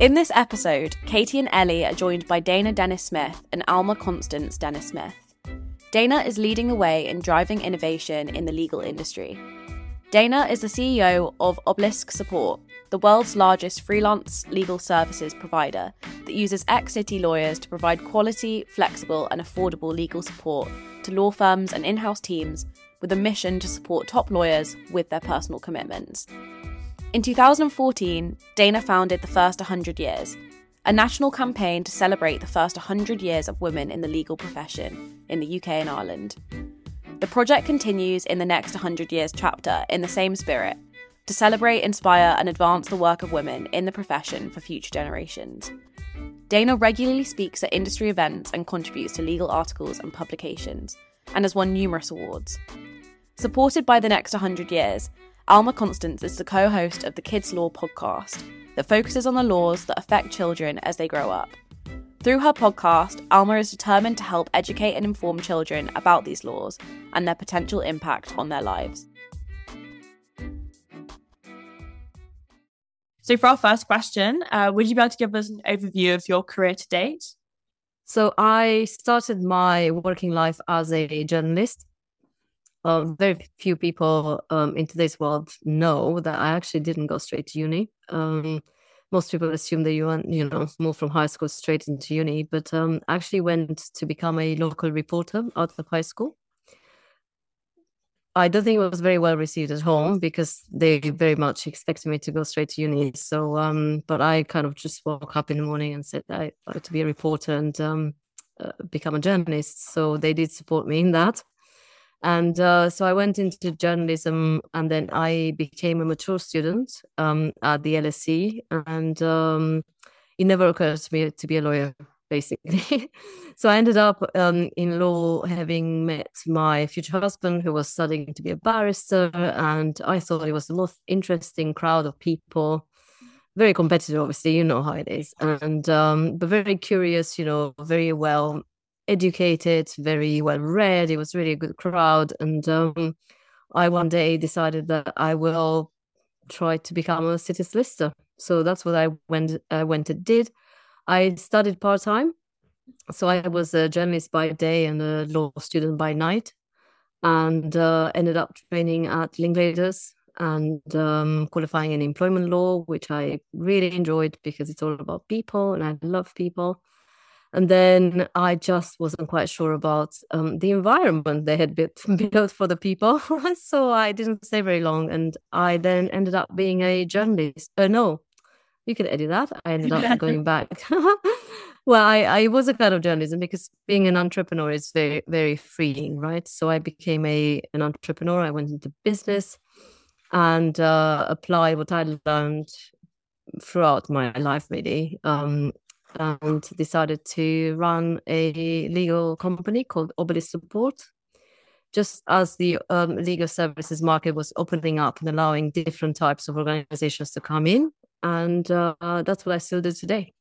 In this episode, Katie and Ellie are joined by Dana Dennis Smith and Alma Constance Dennis Smith. Dana is leading the way in driving innovation in the legal industry. Dana is the CEO of Obelisk Support, the world's largest freelance legal services provider that uses ex city lawyers to provide quality, flexible, and affordable legal support to law firms and in house teams with a mission to support top lawyers with their personal commitments. In 2014, Dana founded the First 100 Years, a national campaign to celebrate the first 100 years of women in the legal profession in the UK and Ireland. The project continues in the next 100 Years chapter in the same spirit to celebrate, inspire, and advance the work of women in the profession for future generations. Dana regularly speaks at industry events and contributes to legal articles and publications, and has won numerous awards. Supported by the next 100 years, Alma Constance is the co host of the Kids Law podcast that focuses on the laws that affect children as they grow up. Through her podcast, Alma is determined to help educate and inform children about these laws and their potential impact on their lives. So, for our first question, uh, would you be able to give us an overview of your career to date? So, I started my working life as a journalist uh, very few people um, in today's world know that I actually didn't go straight to uni. Um, most people assume that you want, you know, move from high school straight into uni, but um, I actually went to become a local reporter out of high school. I don't think it was very well received at home because they very much expected me to go straight to uni. So, um, but I kind of just woke up in the morning and said I wanted to be a reporter and um, uh, become a journalist. So they did support me in that. And uh, so I went into journalism and then I became a mature student um, at the LSE. And um, it never occurred to me to be a lawyer, basically. so I ended up um, in law having met my future husband who was studying to be a barrister. And I thought it was the most interesting crowd of people. Very competitive, obviously, you know how it is, and um, but very curious, you know, very well educated, very well read. It was really a good crowd. And um, I one day decided that I will try to become a city solicitor. So that's what I went I went and did. I studied part time. So I was a journalist by day and a law student by night, and uh, ended up training at Linklaters and um, qualifying in employment law, which I really enjoyed because it's all about people and I love people. And then I just wasn't quite sure about um, the environment they had built, built for the people. so I didn't stay very long. And I then ended up being a journalist. Uh, no, you can edit that. I ended up going back. well, I, I was a kind of journalism because being an entrepreneur is very, very freeing, right? So I became a an entrepreneur. I went into business and uh, applied what I learned throughout my life, really. Um, and decided to run a legal company called Obelisk Support. Just as the um, legal services market was opening up and allowing different types of organizations to come in. And uh, that's what I still do today.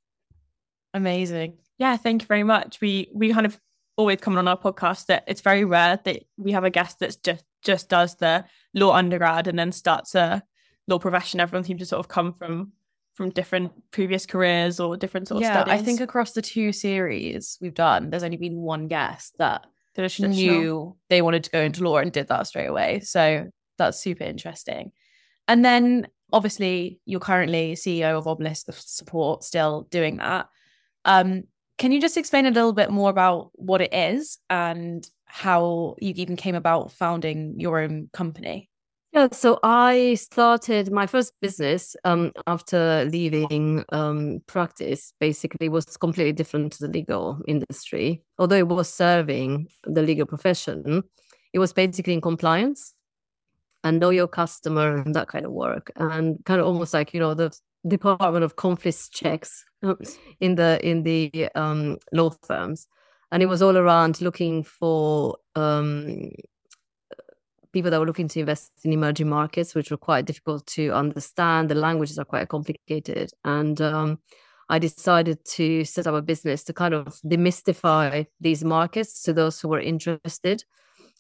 Amazing. Yeah, thank you very much. We we kind of always come on our podcast that it's very rare that we have a guest that's just just does the law undergrad and then starts a law profession. Everyone seems to sort of come from from different previous careers or different sort yeah, of studies. I think across the two series we've done, there's only been one guest that knew they wanted to go into law and did that straight away. So that's super interesting. And then obviously you're currently CEO of Obelisk Support, still doing that. Um, can you just explain a little bit more about what it is and how you even came about founding your own company? Yeah, so I started my first business um, after leaving um, practice. Basically, was completely different to the legal industry. Although it was serving the legal profession, it was basically in compliance and know your customer and that kind of work, and kind of almost like you know the Department of conflicts checks in the in the um, law firms, and it was all around looking for um, people that were looking to invest in emerging markets, which were quite difficult to understand. The languages are quite complicated. And um, I decided to set up a business to kind of demystify these markets to those who were interested.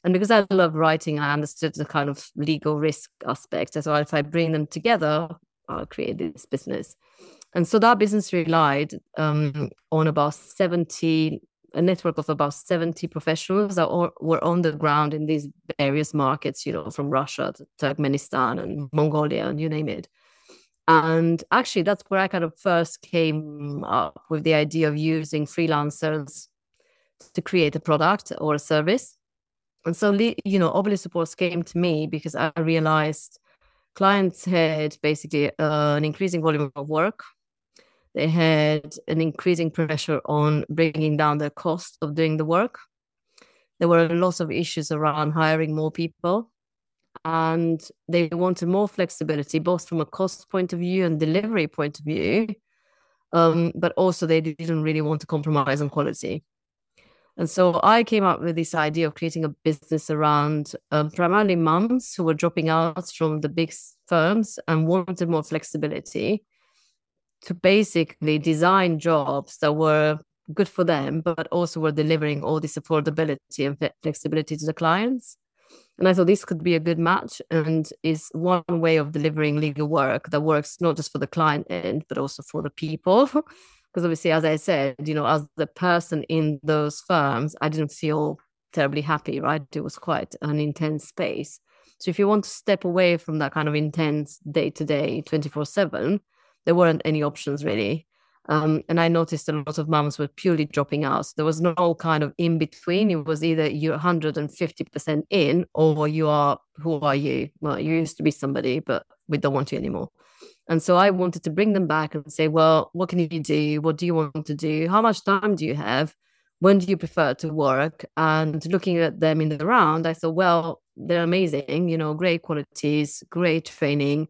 And because I love writing, I understood the kind of legal risk aspect. So if I bring them together, I'll create this business. And so that business relied um, on about 70 a network of about 70 professionals that all, were on the ground in these various markets, you know, from Russia to Turkmenistan and Mongolia and you name it. And actually, that's where I kind of first came up with the idea of using freelancers to create a product or a service. And so, you know, Obelisk Supports came to me because I realized clients had basically uh, an increasing volume of work they had an increasing pressure on bringing down the cost of doing the work. There were lots of issues around hiring more people, and they wanted more flexibility, both from a cost point of view and delivery point of view. Um, but also, they didn't really want to compromise on quality. And so I came up with this idea of creating a business around um, primarily moms who were dropping out from the big firms and wanted more flexibility to basically design jobs that were good for them, but also were delivering all this affordability and flexibility to the clients. And I thought this could be a good match and is one way of delivering legal work that works not just for the client end, but also for the people. because obviously, as I said, you know, as the person in those firms, I didn't feel terribly happy, right? It was quite an intense space. So if you want to step away from that kind of intense day to day, 24 7, there weren't any options really. Um, and I noticed a lot of moms were purely dropping out. There was no kind of in between. It was either you're 150% in or you are, who are you? Well, you used to be somebody, but we don't want you anymore. And so I wanted to bring them back and say, well, what can you do? What do you want to do? How much time do you have? When do you prefer to work? And looking at them in the round, I thought, well, they're amazing, you know, great qualities, great training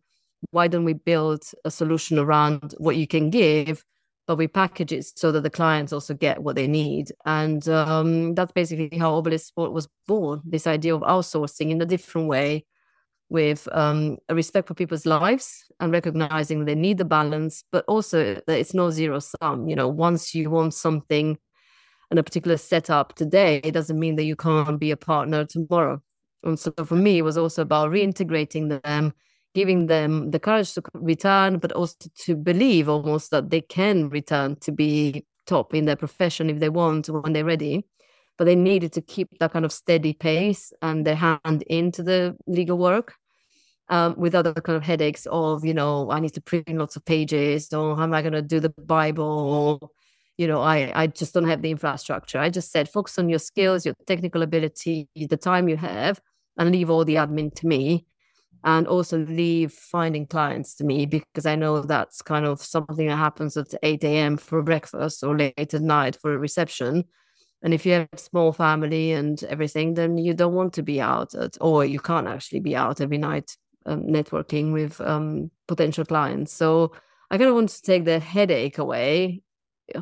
why don't we build a solution around what you can give but we package it so that the clients also get what they need? And um, that's basically how Obelisk Support was born this idea of outsourcing in a different way with um, a respect for people's lives and recognizing they need the balance but also that it's no zero sum you know once you want something and a particular setup today it doesn't mean that you can't be a partner tomorrow. And so for me it was also about reintegrating them giving them the courage to return, but also to believe almost that they can return to be top in their profession if they want when they're ready. But they needed to keep that kind of steady pace and their hand into the legal work. um, without the kind of headaches of, you know, I need to print lots of pages or how am I going to do the Bible or, you know, I, I just don't have the infrastructure. I just said, focus on your skills, your technical ability, the time you have, and leave all the admin to me. And also leave finding clients to me because I know that's kind of something that happens at 8 a.m. for breakfast or late at night for a reception. And if you have a small family and everything, then you don't want to be out at, or you can't actually be out every night um, networking with um, potential clients. So I kind of want to take the headache away,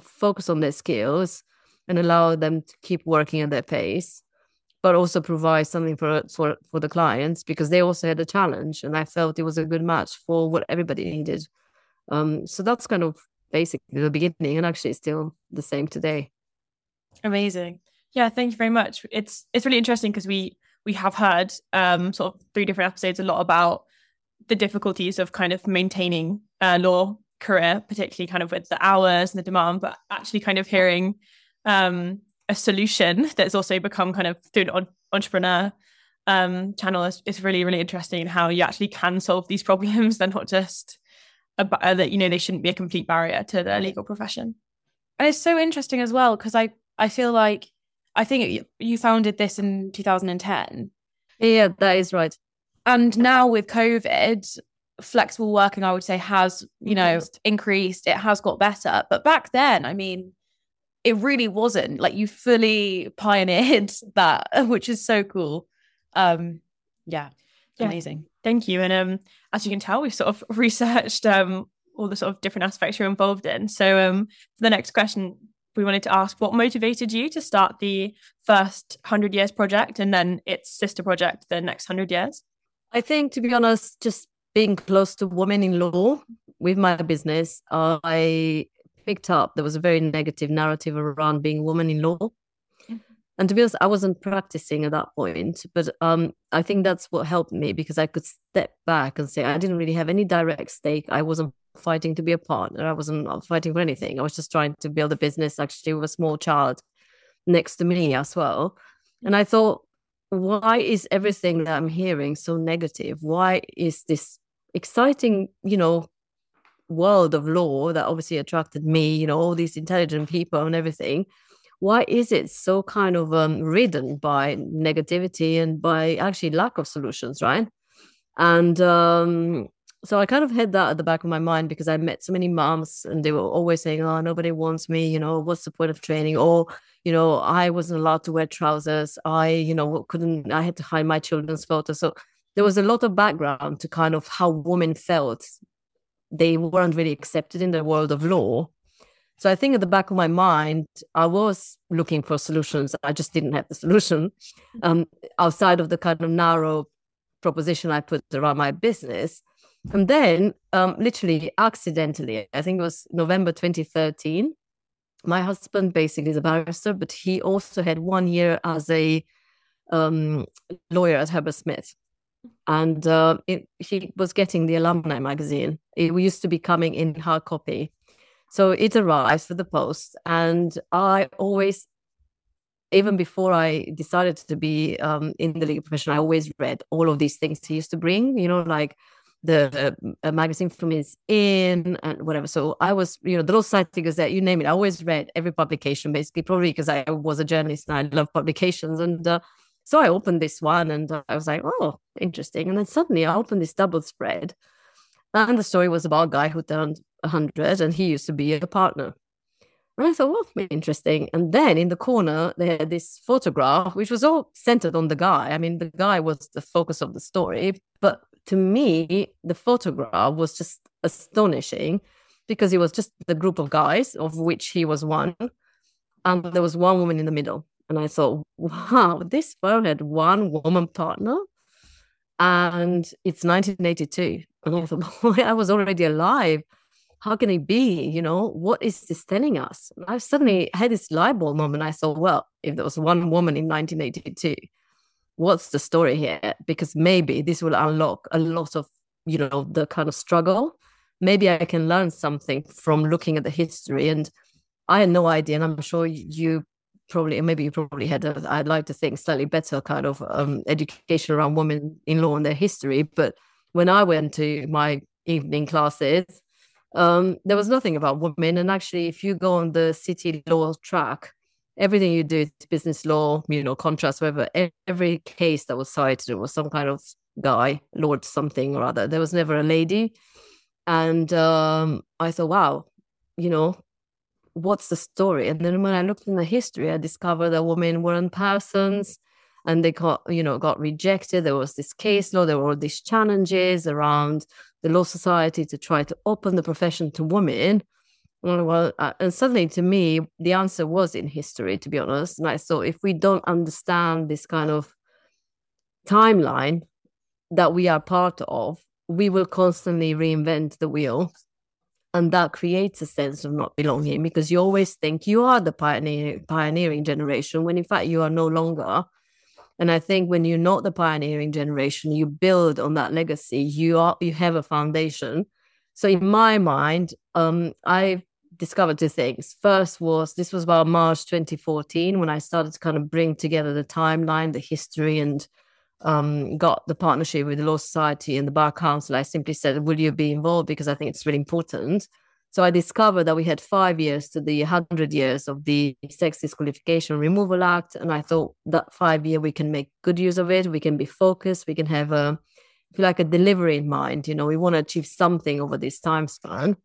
focus on their skills, and allow them to keep working at their pace, but also provide something for for for the clients because they also had a challenge, and I felt it was a good match for what everybody needed. Um, so that's kind of basically the beginning, and actually it's still the same today. Amazing. Yeah, thank you very much. It's it's really interesting because we we have heard um, sort of three different episodes a lot about the difficulties of kind of maintaining a law career, particularly kind of with the hours and the demand, but actually kind of hearing um, a solution that's also become kind of through an entrepreneur um, channel is, is really, really interesting in how you actually can solve these problems. They're not just uh, that, you know, they shouldn't be a complete barrier to the legal profession. And it's so interesting as well, because I, I feel like I think you founded this in 2010. Yeah, that is right. And now with COVID, flexible working, I would say, has, you know, increased. It has got better. But back then, I mean, it really wasn't. Like you fully pioneered that, which is so cool. Um, yeah, yeah. amazing. Thank you. And um, as you can tell, we've sort of researched um all the sort of different aspects you're involved in. So um, for the next question, we wanted to ask what motivated you to start the first 100 years project and then its sister project the next 100 years i think to be honest just being close to women in law with my business i picked up there was a very negative narrative around being a woman in law mm-hmm. and to be honest i wasn't practicing at that point but um, i think that's what helped me because i could step back and say i didn't really have any direct stake i wasn't fighting to be a partner. I wasn't fighting for anything. I was just trying to build a business actually with a small child next to me as well. And I thought, why is everything that I'm hearing so negative? Why is this exciting, you know, world of law that obviously attracted me, you know, all these intelligent people and everything? Why is it so kind of um, ridden by negativity and by actually lack of solutions, right? And um, so I kind of had that at the back of my mind because I met so many moms and they were always saying, Oh, nobody wants me, you know, what's the point of training? Or, you know, I wasn't allowed to wear trousers. I, you know, couldn't, I had to hide my children's photos. So there was a lot of background to kind of how women felt. They weren't really accepted in the world of law. So I think at the back of my mind, I was looking for solutions. I just didn't have the solution um, outside of the kind of narrow proposition I put around my business. And then, um, literally accidentally, I think it was November 2013, my husband basically is a barrister, but he also had one year as a um, lawyer at Herbert Smith. And uh, it, he was getting the alumni magazine. It used to be coming in hard copy. So it arrives for the post. And I always, even before I decided to be um, Inn the legal profession, I always read all of these things he used to bring, you know, like the uh, magazine from his in and whatever. So I was, you know, the Law Society Gazette, you name it. I always read every publication, basically, probably because I was a journalist and I love publications. And uh, so I opened this one and uh, I was like, oh, interesting. And then suddenly I opened this double spread. And the story was about a guy who turned 100 and he used to be a partner. And I thought, well, interesting. And then in the corner, they had this photograph, which was all centered on the guy. I mean, the guy was the focus of the story, but to me, the photograph was just astonishing because it was just the group of guys, of which he was one. And there was one woman in the middle. And I thought, wow, this firm had one woman partner. And it's 1982. And I thought, boy, I was already alive. How can it be? You know, what is this telling us? And I suddenly had this light bulb moment. I thought, well, if there was one woman in 1982, what's the story here because maybe this will unlock a lot of you know the kind of struggle maybe i can learn something from looking at the history and i had no idea and i'm sure you probably maybe you probably had i i'd like to think slightly better kind of um, education around women in law and their history but when I went to my evening classes, um, there was nothing about women. And actually, if you go on the city law track, everything you do is business law, you know, contracts, whatever. Every case that was cited was some kind of guy, Lord something or other. There was never a lady. And um, I thought, wow, you know, what's the story? And then when I looked in the history, I discovered that women weren't persons and they got, you know, got rejected. There was this case law, there were all these challenges around the law society to try to open the profession to women. Well, uh, and suddenly to me, the answer was in history, to be honest. And I thought if we don't understand this kind of timeline that we are part of, we will constantly reinvent the wheel. And that creates a sense of not belonging because you always think you are the pioneer, pioneering generation when in fact you are no longer. And I think when you're not the pioneering generation, you build on that legacy. You are you have a foundation. So in my mind, um, I discovered two things. First was this was about March 2014 when I started to kind of bring together the timeline, the history, and um, got the partnership with the Law Society and the Bar Council. I simply said, "Will you be involved?" Because I think it's really important. So I discovered that we had five years to the 100 years of the Sex Disqualification Removal Act. And I thought that five year we can make good use of it. We can be focused. We can have a, if you like, a delivery in mind. You know, we want to achieve something over this time span.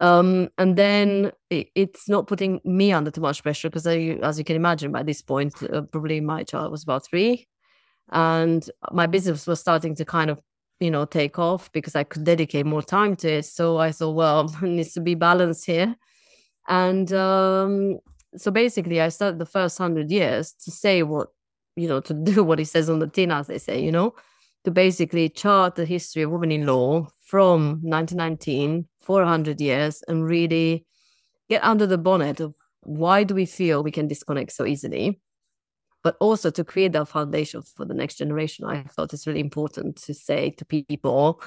Um, and then it, it's not putting me under too much pressure because, as you can imagine, by this point, uh, probably my child was about three. And my business was starting to kind of you know take off because i could dedicate more time to it. So i thought well it needs to be balanced here. And um, so basically i started the first 100 years to say what you know to do what he says on the tin as they say you know to basically chart the history of women in law from 1919 400 years and really get under the bonnet of why do we feel we can disconnect so easily but also to create that foundation for the next generation. I thought it's really important to say to people,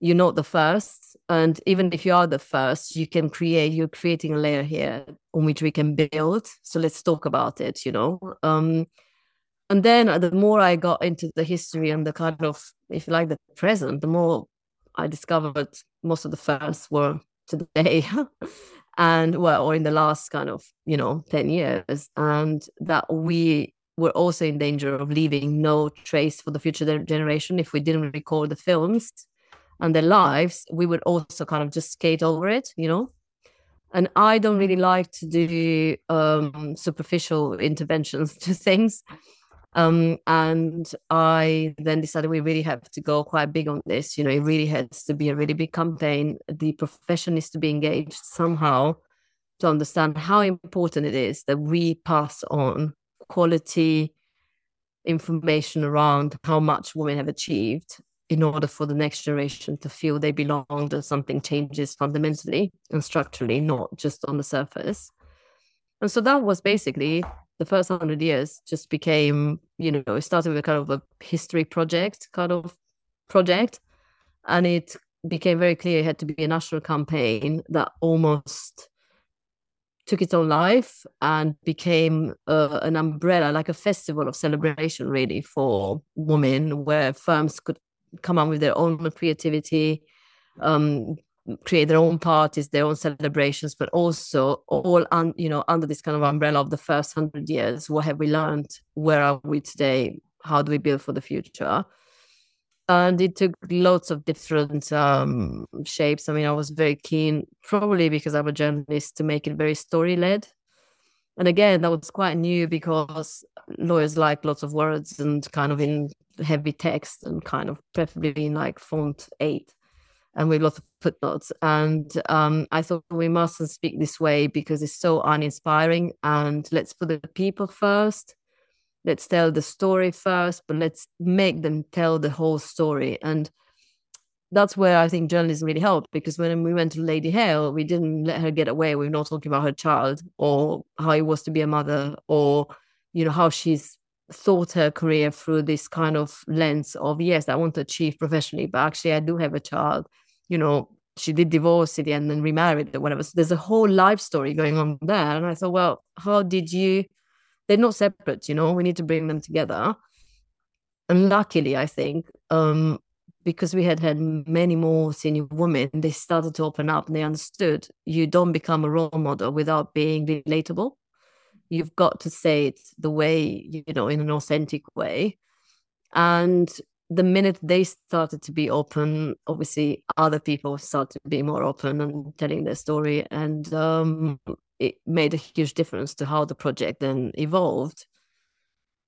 you're not the first. And even if you are the first, you can create, you're creating a layer here on which we can build. So let's talk about it, you know. Um, and then the more I got into the history and the kind of, if you like, the present, the more I discovered most of the firsts were today. and well, or in the last kind of, you know, 10 years. And that we we're also in danger of leaving no trace for the future generation if we didn't record the films and their lives we would also kind of just skate over it you know? And i don't really like to do um, superficial interventions to things um, and i then decided we really have to go quite big on this you know? It really has to be a really big campaign. The profession needs to be engaged somehow to understand how important it is that we pass on quality information around how much women have achieved in order for the next generation to feel they belong that something changes fundamentally and structurally not just on the surface. And so that was basically the first 100 years just became you know it started with a kind of a history project kind of project and it became very clear it had to be a national campaign that almost took its own life and became an umbrella, like a festival of celebration, really, for women, where firms could come up with their own creativity, um, create their own parties, their own celebrations, but also all un, you know under this kind of umbrella of the first hundred years. What have we learned? Where are we today? How do we build for the future? And it took lots of different um, shapes. I mean, I was very keen, probably because I'm a journalist, to make it very story led. And again, that was quite new because lawyers like lots of words and kind of in heavy text and kind of preferably in like font eight and with lots of footnotes. And um, I thought we mustn't speak this way because it's so uninspiring. And let's put the people first let's tell the story first, but let's make them tell the whole story. And that's where I think journalism really helped because when we went to Lady Hale, we didn't let her get away with not talking about her child or how it was to be a mother or, you know, how she's thought her career through this kind of lens of, yes, I want to achieve professionally, but actually I do have a child. You know, she did divorce at the end and remarried or whatever. So there's a whole life story going on there. And I thought, well, how did you they're not separate you know we need to bring them together and luckily i think um because we had had many more senior women, they started to open up and they understood you don't become a role model without being relatable. You've got to say it the way, you know, in an authentic way. And the minute they started to be open, obviously other people started to be more open and telling their story. And um, it made a huge difference to how the project then evolved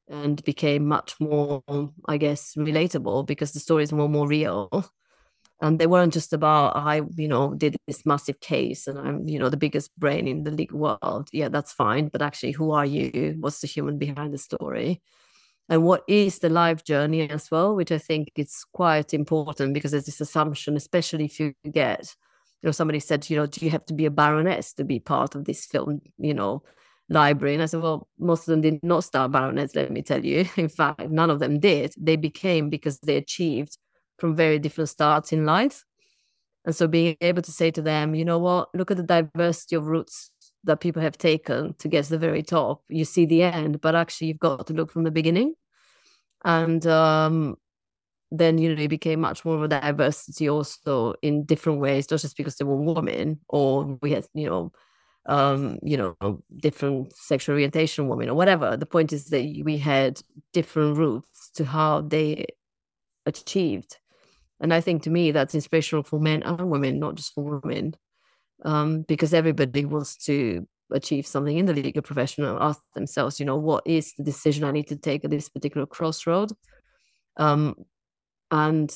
and became much more, I guess, relatable because the stories were more real. And they weren't just about I, you know, did this massive case and I'm, you know, the biggest brain in the legal world. Yeah, that's fine. But actually, who are you? What's the human behind the story? And what is the life journey as well, which I think is quite important because there's this assumption, especially if you get, you know, somebody said, you know, do you have to be a baroness to be part of this film, you know, library. And I said, well, most of them did not start baronets, let me tell you. In fact, none of them did. They became because they achieved from very different starts in life. And so being able to say to them, you know what, look at the diversity of routes that people have taken to get to the very top. You see the end, but actually you've got to look from the beginning. And um, then you know it became much more of a diversity also in different ways, not just because they were women or we had, you know, um, you know, different sexual orientation women or whatever. The point is that we had different routes to how they achieved. And I think to me that's inspirational for men and women, not just for women, um, because everybody wants to achieve something in the legal profession and ask themselves, you know, what is the decision I need to take at this particular crossroad? Um, and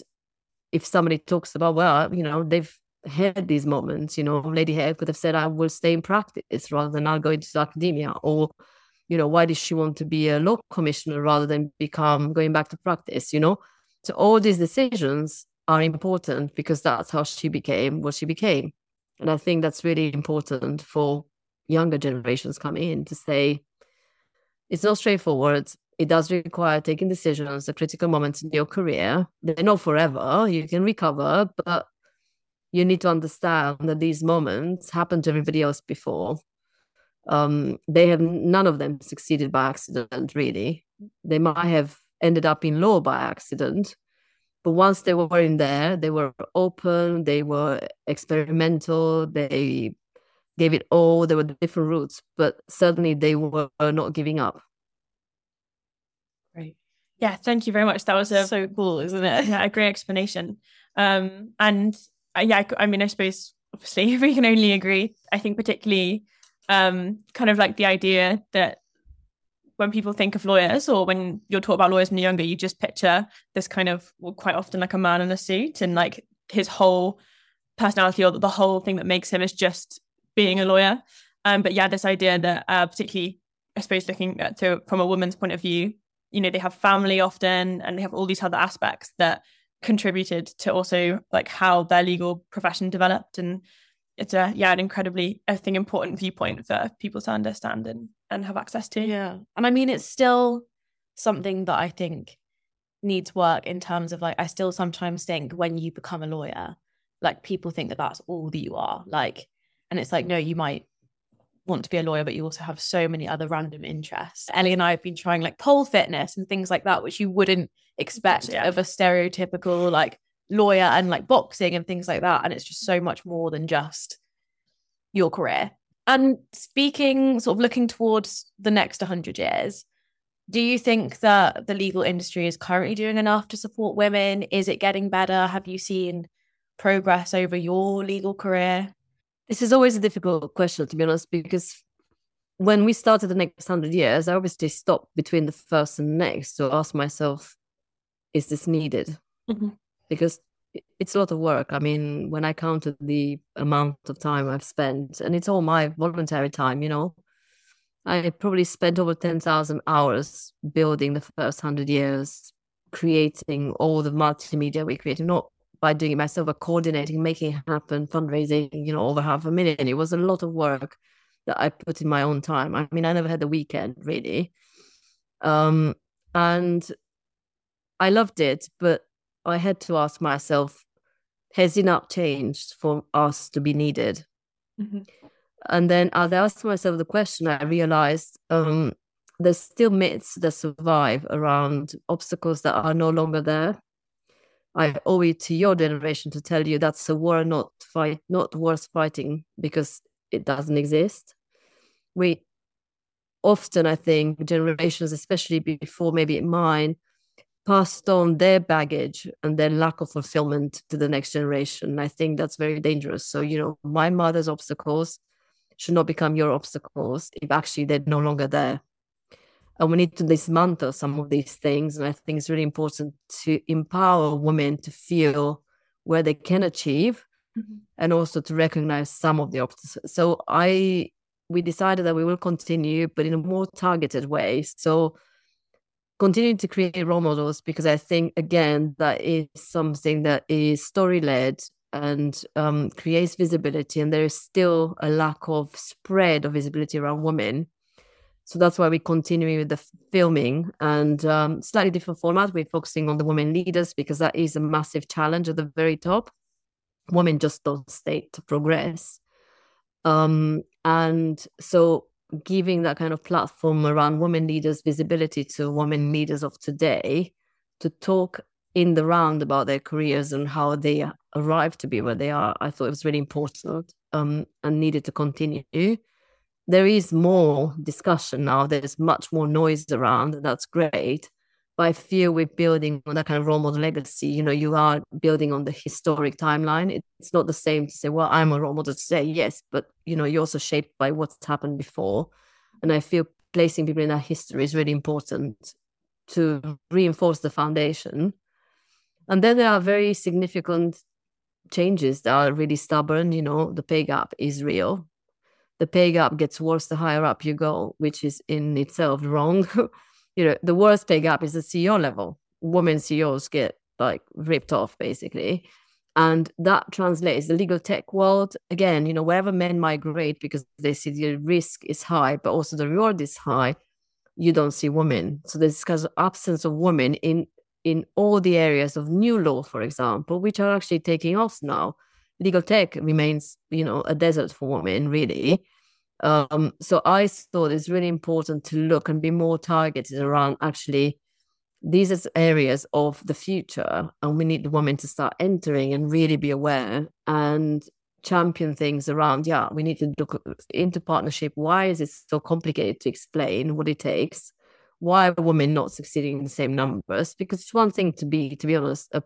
if somebody talks about, well, you know, they've had these moments. You know, Lady Hale could have said, I will stay in practice rather than I'll go into academia. Or, you know, why did she want to be a law commissioner rather than become going back to practice? You know, so all these decisions are important because that's how she became what she became. And I think that's really important for younger generations coming in to say, it's not straightforward. It does require taking decisions at critical moments in your career. They're not forever. You can recover, but you need to understand that these moments happened to everybody else before. Um, they have none of them succeeded by accident, really. They might have ended up in law by accident, but once they were in there, they were open, they were experimental, they gave it all. There were different routes, but certainly they were not giving up. Yeah, thank you very much. That was a so cool, isn't it? Yeah, a great explanation. Um, and uh, yeah, I mean, I suppose obviously we can only agree. I think particularly um, kind of like the idea that when people think of lawyers or when you're taught about lawyers when you're younger, you just picture this kind of well, quite often like a man in a suit and like his whole personality or the whole thing that makes him is just being a lawyer. Um, but yeah, this idea that uh, particularly, I suppose, looking at to from a woman's point of view, you know, they have family often and they have all these other aspects that contributed to also like how their legal profession developed. And it's a yeah an incredibly i think important viewpoint for people to understand and and have access to. Yeah. And i mean it's still something that i think needs work in terms of like i still sometimes think when you become a lawyer like people think that that's all that you are. Like and it's like no you might want to be a lawyer, but you also have so many other random interests. Ellie and I have been trying like pole fitness and things like that, which you wouldn't expect yeah. of a stereotypical like lawyer and like boxing and things like that. And it's just so much more than just your career. And speaking, sort of looking towards the next 100 years, do you think that the legal industry is currently doing enough to support women? Is it getting better? Have you seen progress over your legal career? This is always a difficult question, to be honest, because when we started the next hundred years, I obviously stopped between the first and next to ask myself, is this needed? Mm-hmm. Because it's a lot of work. I mean, when I counted the amount of time I've spent, and it's all my voluntary time, you know, I probably spent over 10,000 hours building the first hundred years, creating all the multimedia we created, not by doing it myself, but coordinating, making it happen, fundraising, you know, over half a million. It was a lot of work that I put in my own time. I mean, I never had the weekend really. Um, and I loved it, but I had to ask myself, has enough changed for us to be needed? Mm-hmm. And then as I asked myself the question, I realized um, there's still myths that survive around obstacles that are no longer there I owe it to your generation to tell you that's a war not fight, not worth fighting because it doesn't exist. We often, I think, generations, especially before maybe mine, passed on their baggage and their lack of fulfillment to the next generation. I think that's very dangerous. So, you know, my mother's obstacles should not become your obstacles if actually they're no longer there. And we need to dismantle some of these things. And I think it's really important to empower women to feel where they can achieve mm-hmm. and also to recognize some of the obstacles. So I we decided that we will continue, but in a more targeted way. So continue to create role models because I think again that is something that is story led and um, creates visibility, and there is still a lack of spread of visibility around women. So that's why we're continuing with the filming and um, slightly different format. We're focusing on the women leaders because that is a massive challenge at the very top. Women just don't stay to progress. Um, and so giving that kind of platform around women leaders visibility to women leaders of today to talk in the round about their careers and how they arrived to be where they are i thought it was really important um, and needed to continue there is more discussion now there's much more noise around that's great but I feel we're building on that kind of role model legacy. You know, you are building on the historic timeline. It's not the same to say, well, I'm a role model today, yes, but you know, you're also shaped by what's happened before. And I feel placing people in that history is really important to reinforce the foundation. And then there are very significant changes that are really stubborn. You know, the pay gap is real. The pay gap gets worse the higher up you go, which is in itself wrong. you know, the worst pay gap is the CEO level. Women CEOs get like ripped off basically. And that translates the legal tech world again, you know, wherever men migrate because they see the risk is high, but also the reward is high, you don't see women. So there's kind of absence of women in in all the areas of new law, for example, which are actually taking off now. Legal tech remains, you know, a desert for women, really. Um, so I thought it's really important to look and be more targeted around actually these are areas of the future, and we need the women to start entering and really be aware and champion things around. Yeah, we need to look into partnership. Why is it so complicated to explain what it takes? Why are women not succeeding in the same numbers? Because it's one thing to be, to be honest, a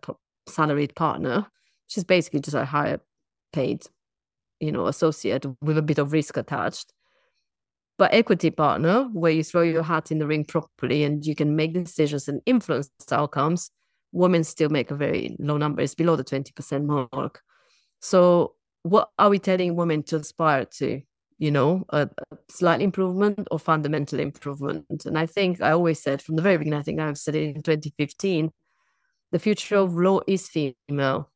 salaried partner, which is basically just a higher paid you know associate with a bit of risk attached. But equity partner where you throw your hat in the ring properly and you can make decisions and influence outcomes women still make a very low number. It's below the 20% mark. So what are we telling women to aspire to? You know a, slight improvement or fundamental improvement? And i think i always said from the very beginning i think i've said it in 2015 the future of law is female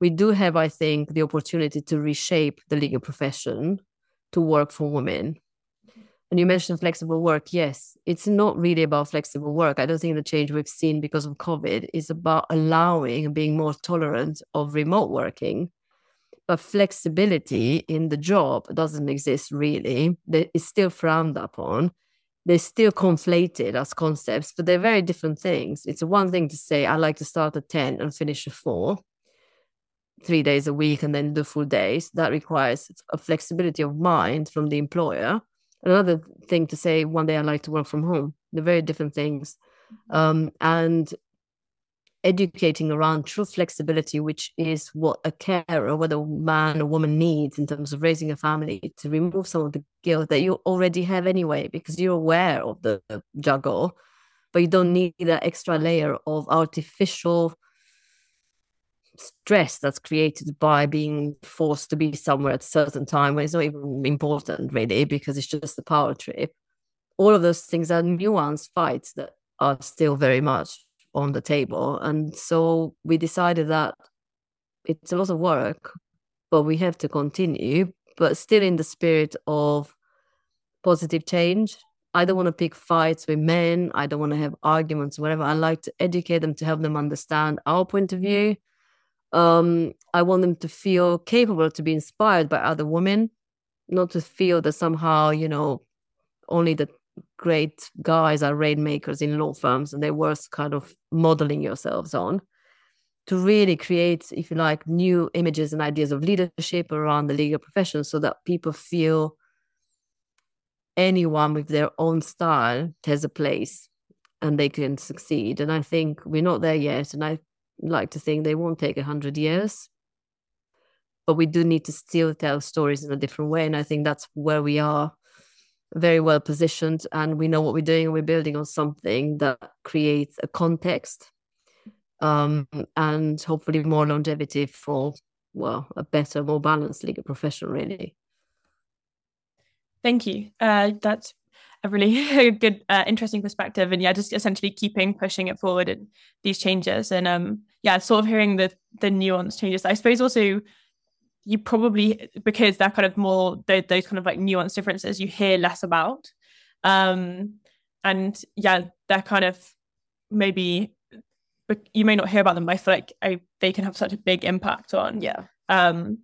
we do have, I think, the opportunity to reshape the legal profession to work for women. And you mentioned flexible work. Yes, it's not really about flexible work. I don't think the change we've seen because of COVID is about allowing and being more tolerant of remote working. But flexibility in the job doesn't exist really. It's still frowned upon. They're still conflated as concepts, but they're very different things. It's one thing to say, I like to start at 10 and finish at 4 three days a week and then do full days. That requires a flexibility of mind from the employer. Another thing to say, one day I like to work from home. They're very different things. Um, and educating around true flexibility, which is what a carer, whether a man or woman needs in terms of raising a family, to remove some of the guilt that you already have anyway, because you're aware of the juggle, but you don't need that extra layer of artificial stress that's created by being forced to be somewhere at a certain time when it's not even important really because it's just a power trip all of those things are nuanced fights that are still very much on the table and so we decided that it's a lot of work but we have to continue but still in the spirit of positive change I don't want to pick fights with men. I don't want to have arguments, whatever. I like to educate them to help them understand our point of view um, I want them to feel capable to be inspired by other women, not to feel that somehow, you know, only the great guys are rainmakers in law firms and they're worth kind of modeling yourselves on. to really create, if you like, new images and ideas of leadership around the legal profession so that people feel anyone with their own style has a place and they can succeed. And I think we're not there yet. And I like to think they won't take a hundred years. But we do need to still tell stories in a different way. And I think that's where we are very well positioned and we know what we're doing we're building on something that creates a context um, and hopefully more longevity for well a better more balanced legal profession really thank you uh, that's a really good uh, interesting perspective and yeah just essentially keeping pushing it forward and these changes and um yeah sort of hearing the the nuance changes. I suppose also you probably because they're kind of more those, those kind of like nuanced differences you hear less about um and yeah they're kind of maybe but you may not hear about them but i feel like I, they can have such a big impact on yeah. um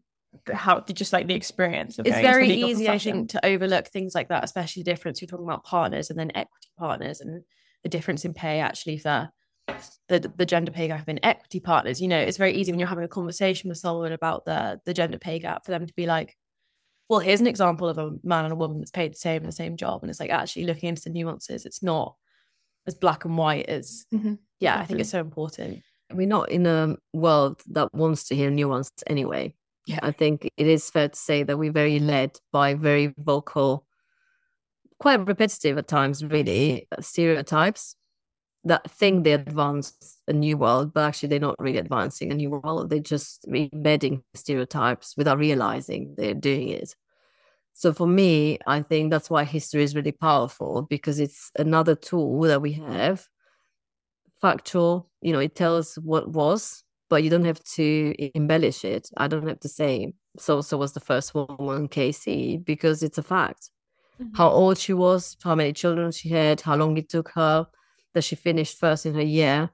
how just like the experience it's very easy profession. i think to overlook things like that especially the difference. You're talking about partners and then equity partners and the difference in pay actually for the the gender pay gap in equity partners. You know it's very easy when you're having a conversation with someone about the the gender pay gap for them to be like well here's an example of a man and a woman that's paid the same in the same job. And it's like actually looking into the nuances it's not as black and white as mm-hmm. yeah i think it's so important. We're not in a world that wants to hear nuance anyway yeah i think it is fair to say that we're very led by very vocal quite repetitive at times really uh, stereotypes that think they advance a new world, but actually they're not really advancing a new world. They're just embedding stereotypes without realizing they're doing it. So for me, I think that's why history is really powerful because it's another tool that we have. Factual, you know, it tells what was, but you don't have to embellish it. I don't have to say so so was the first woman KC because it's a fact. Mm-hmm. How old she was, how many children she had, how long it took her that she finished first in her year,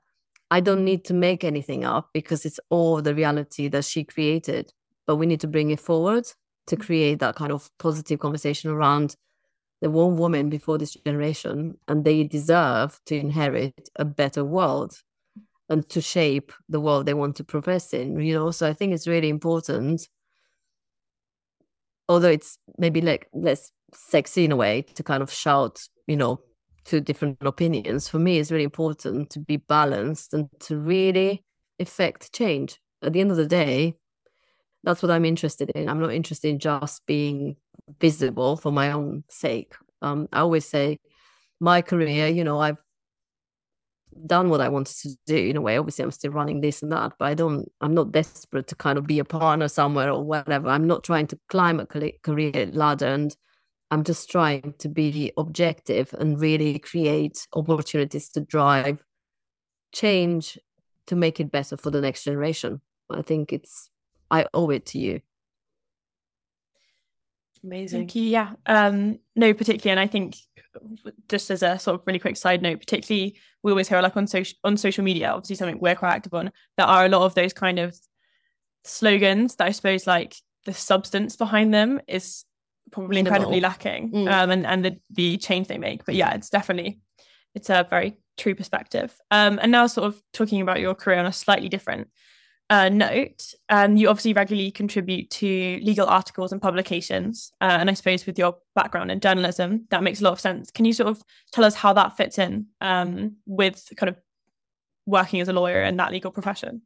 I don't need to make anything up because it's all the reality that she created. But we need to bring it forward to mm. create that kind of positive conversation around the one woman before this generation, and they deserve to inherit a better world and to shape the world they want to progress in. You know, so I think it's really important. Although it's maybe like less sexy in a way to kind of shout, you know, to different opinions for me it's really important to be balanced and to really effect change at the end of the day that's what i'm interested in i'm not interested in just being visible for my own sake um, i always say my career you know i've done what i wanted to do in a way obviously i'm still running this and that but i don't i'm not desperate to kind of be a partner somewhere or whatever i'm not trying to climb a career ladder and I'm just trying to be objective and really create opportunities to drive change to make it better for the next generation. I think it's, I owe it to you. Amazing. Thank you. Yeah. Um, no, particularly, and I think just as a sort of really quick side note, particularly we always hear like on social on social media, obviously something we're quite active on, there are a lot of those kind of slogans that I suppose like the substance behind them is probably incredibly lacking mm. um, and, and the, the change they make. But yeah, it's definitely, it's a very true perspective. Um, and now sort of talking about your career on a slightly different uh, note, um, you obviously regularly contribute to legal articles and publications. Uh, and I suppose with your background in journalism, that makes a lot of sense. Can you sort of tell us how that fits in um, with kind of working as a lawyer in that legal profession?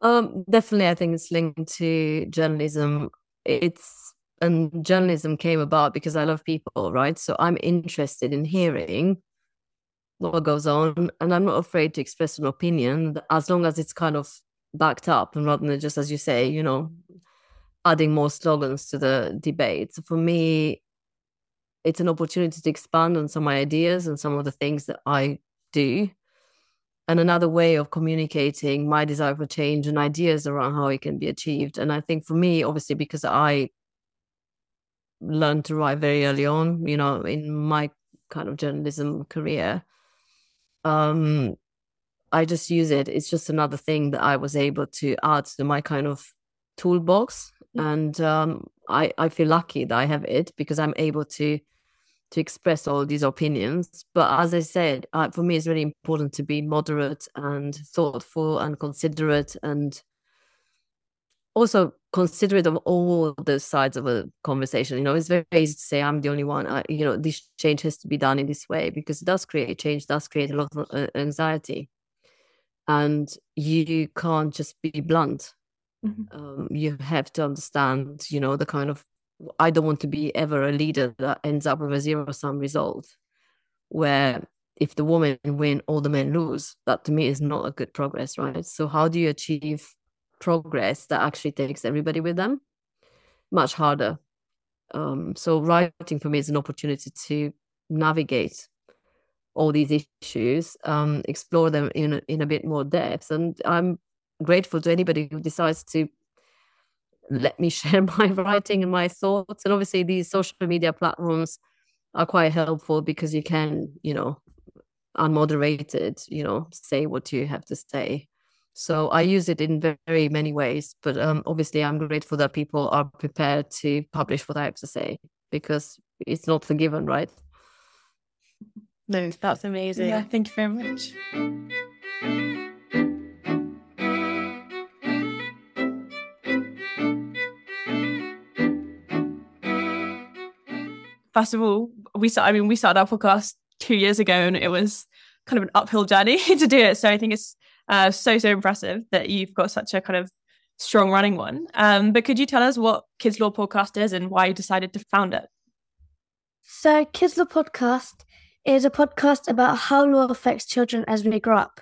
Um, definitely, I think it's linked to journalism. It's and journalism came about because I love people, right? So I'm interested in hearing what goes on, and I'm not afraid to express an opinion as long as it's kind of backed up and rather than just as you say, you know, adding more slogans to the debate. So for me, it's an opportunity to expand on some ideas and some of the things that I do. And another way of communicating my desire for change and ideas around how it can be achieved. And I think for me, obviously, because I learned to write very early on, you know, in my kind of journalism career. Um, I just use it. It's just another thing that I was able to add to my kind of toolbox. Mm-hmm. And um, I, I feel lucky that I have it because I'm able to to express all these opinions. But as I said, uh, for me, it's really important to be moderate and thoughtful and considerate and also considerate of all the sides of a conversation. You know, it's very easy to say I'm the only one. I, you know, this change has to be done in this way because it does create change, does create a lot of uh, anxiety, and you can't just be blunt. Mm-hmm. Um, you have to understand, you know, the kind of I don't want to be ever a leader that ends up with a zero sum result where if the women win, all the men lose. That to me is not a good progress, right? So, how do you achieve progress that actually takes everybody with them? Much harder. Um, so, writing for me is an opportunity to navigate all these issues, um, explore them in in a bit more depth. And I'm grateful to anybody who decides to let me share my writing and my thoughts. And obviously, these social media platforms are quite helpful because you can, you know, unmoderated, you know, say what you have to say. So I use it in very many ways, but um, obviously I'm grateful that people are prepared to publish what I have to say because it's not the given, right? No, that's amazing. Yeah, thank you very much. first of all, we start, I mean, we started our podcast two years ago and it was kind of an uphill journey to do it. So I think it's uh, so, so impressive that you've got such a kind of strong running one. Um, but could you tell us what Kids Law Podcast is and why you decided to found it? So, Kids Law Podcast is a podcast about how law affects children as they grow up.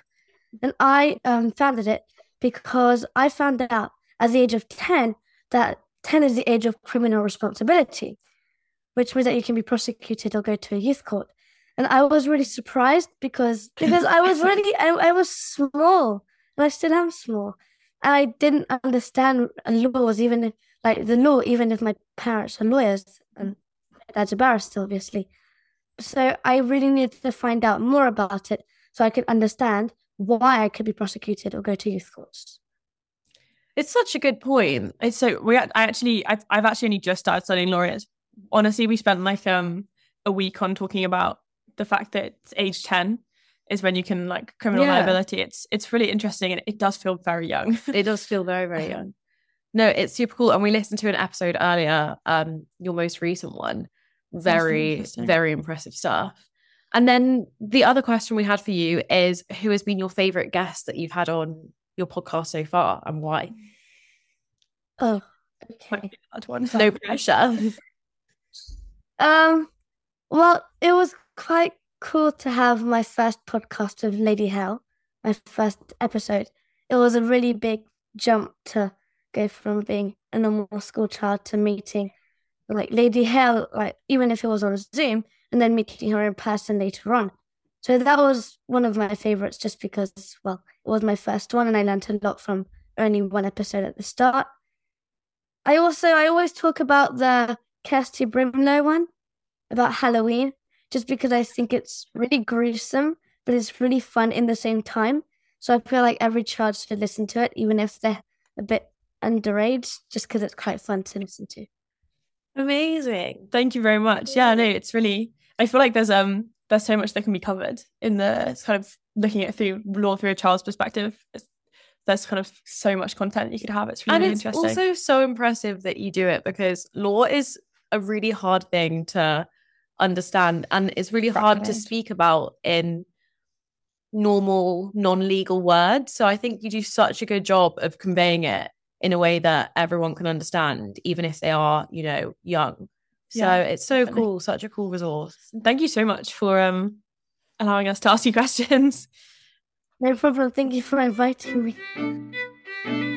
And I um, founded it because I found out at the age of 10 that 10 is the age of criminal responsibility which means that you can be prosecuted or go to a youth court. And I was really surprised because because I was really I, I was small and I still am small. And I didn't understand laws even if, like the law even if my parents are lawyers and dad's a barrister obviously. So I really needed to find out more about it so I could understand why I could be prosecuted or go to youth courts. It's such a good point. It's so we I actually I've, I've actually only just started studying law honestly, we spent like um a week on talking about the fact that it's age 10 is when you can like criminal yeah. liability. It's it's really interesting and it does feel very young. it does feel very, very young. No, it's super cool. And we listened to an episode earlier, um, your most recent one. Very, very impressive stuff. And then the other question we had for you is who has been your favorite guest that you've had on your podcast so far and why? Oh, okay. One. No pressure. Um, well, it was quite cool to have my first podcast with Lady Hale, my first episode. It was a really big jump to go from being a normal school child to meeting like Lady Hale, like even if it was on Zoom, and then meeting her in person later on. So that was one of my favorites just because, well, it was my first one and I learned a lot from only one episode at the start. I also, I always talk about the Kirsty Brimelow one about Halloween, just because I think it's really gruesome, but it's really fun in the same time. So I feel like every child should listen to it, even if they're a bit underage, just because it's quite fun to listen to. Amazing. Thank you very much. Yeah, no, it's really I feel like there's um there's so much that can be covered in the kind of looking at through law through a child's perspective. It's, there's kind of so much content you could have. It's really, interesting. and really it's interesting. also so impressive that you do it because law is a really hard thing to understand. And it's really hard to speak about in normal non-legal words. So i think you do such a good job of conveying it in a way that everyone can understand even if they are you know young. So yeah, it's so definitely. cool such a cool resource. Thank you so much for um allowing us to ask you questions. No problem. Thank you for inviting me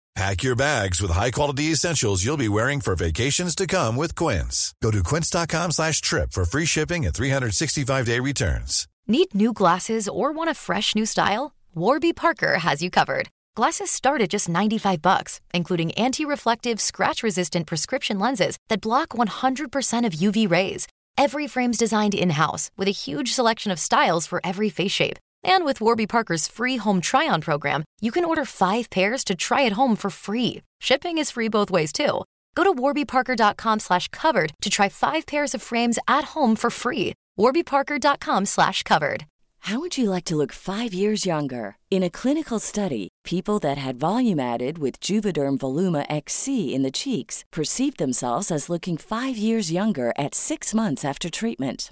Pack your bags with high-quality essentials you'll be wearing for vacations to come with Quince. Go to quince.com slash trip for free shipping and 365-day returns. Need new glasses or want a fresh new style? Warby Parker has you covered. Glasses start at just 95 bucks, including anti-reflective, scratch-resistant prescription lenses that block 100% of UV rays. Every frame's designed in-house with a huge selection of styles for every face shape. And with Warby Parker's free home try-on program, you can order five pairs to try at home for free. Shipping is free both ways, too. Go to warbyparker.com slash covered to try five pairs of frames at home for free. warbyparker.com slash covered. How would you like to look five years younger? In a clinical study, people that had volume added with Juvederm Voluma XC in the cheeks perceived themselves as looking five years younger at six months after treatment.